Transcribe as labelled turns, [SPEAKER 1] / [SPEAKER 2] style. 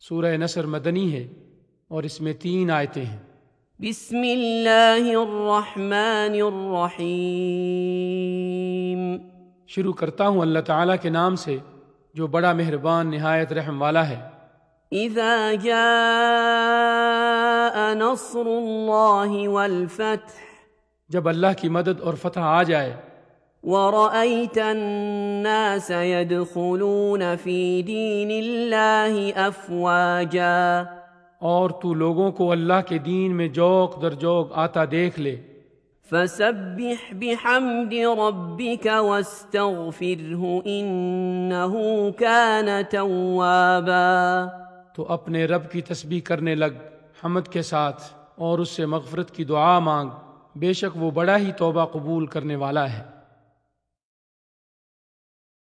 [SPEAKER 1] سورہ نصر مدنی ہے اور اس میں تین آیتیں ہیں۔
[SPEAKER 2] بسم اللہ الرحمن الرحیم۔
[SPEAKER 1] شروع کرتا ہوں اللہ تعالیٰ کے نام سے جو بڑا مہربان نہایت رحم والا ہے۔
[SPEAKER 2] اذا جاء نصر اللہ والفتح۔
[SPEAKER 1] جب اللہ کی مدد اور فتح آ جائے
[SPEAKER 2] ورأيت الناس يدخلون في دين الله أفواجا
[SPEAKER 1] اور تو لوگوں کو اللہ کے دین میں جوک در جوک آتا دیکھ لے۔
[SPEAKER 2] فسبح بحمد ربك واستغفره إنه كان توابا
[SPEAKER 1] تو اپنے رب کی تسبیح کرنے لگ حمد کے ساتھ اور اس سے مغفرت کی دعا مانگ۔ بے شک وہ بڑا ہی توبہ قبول کرنے والا ہے۔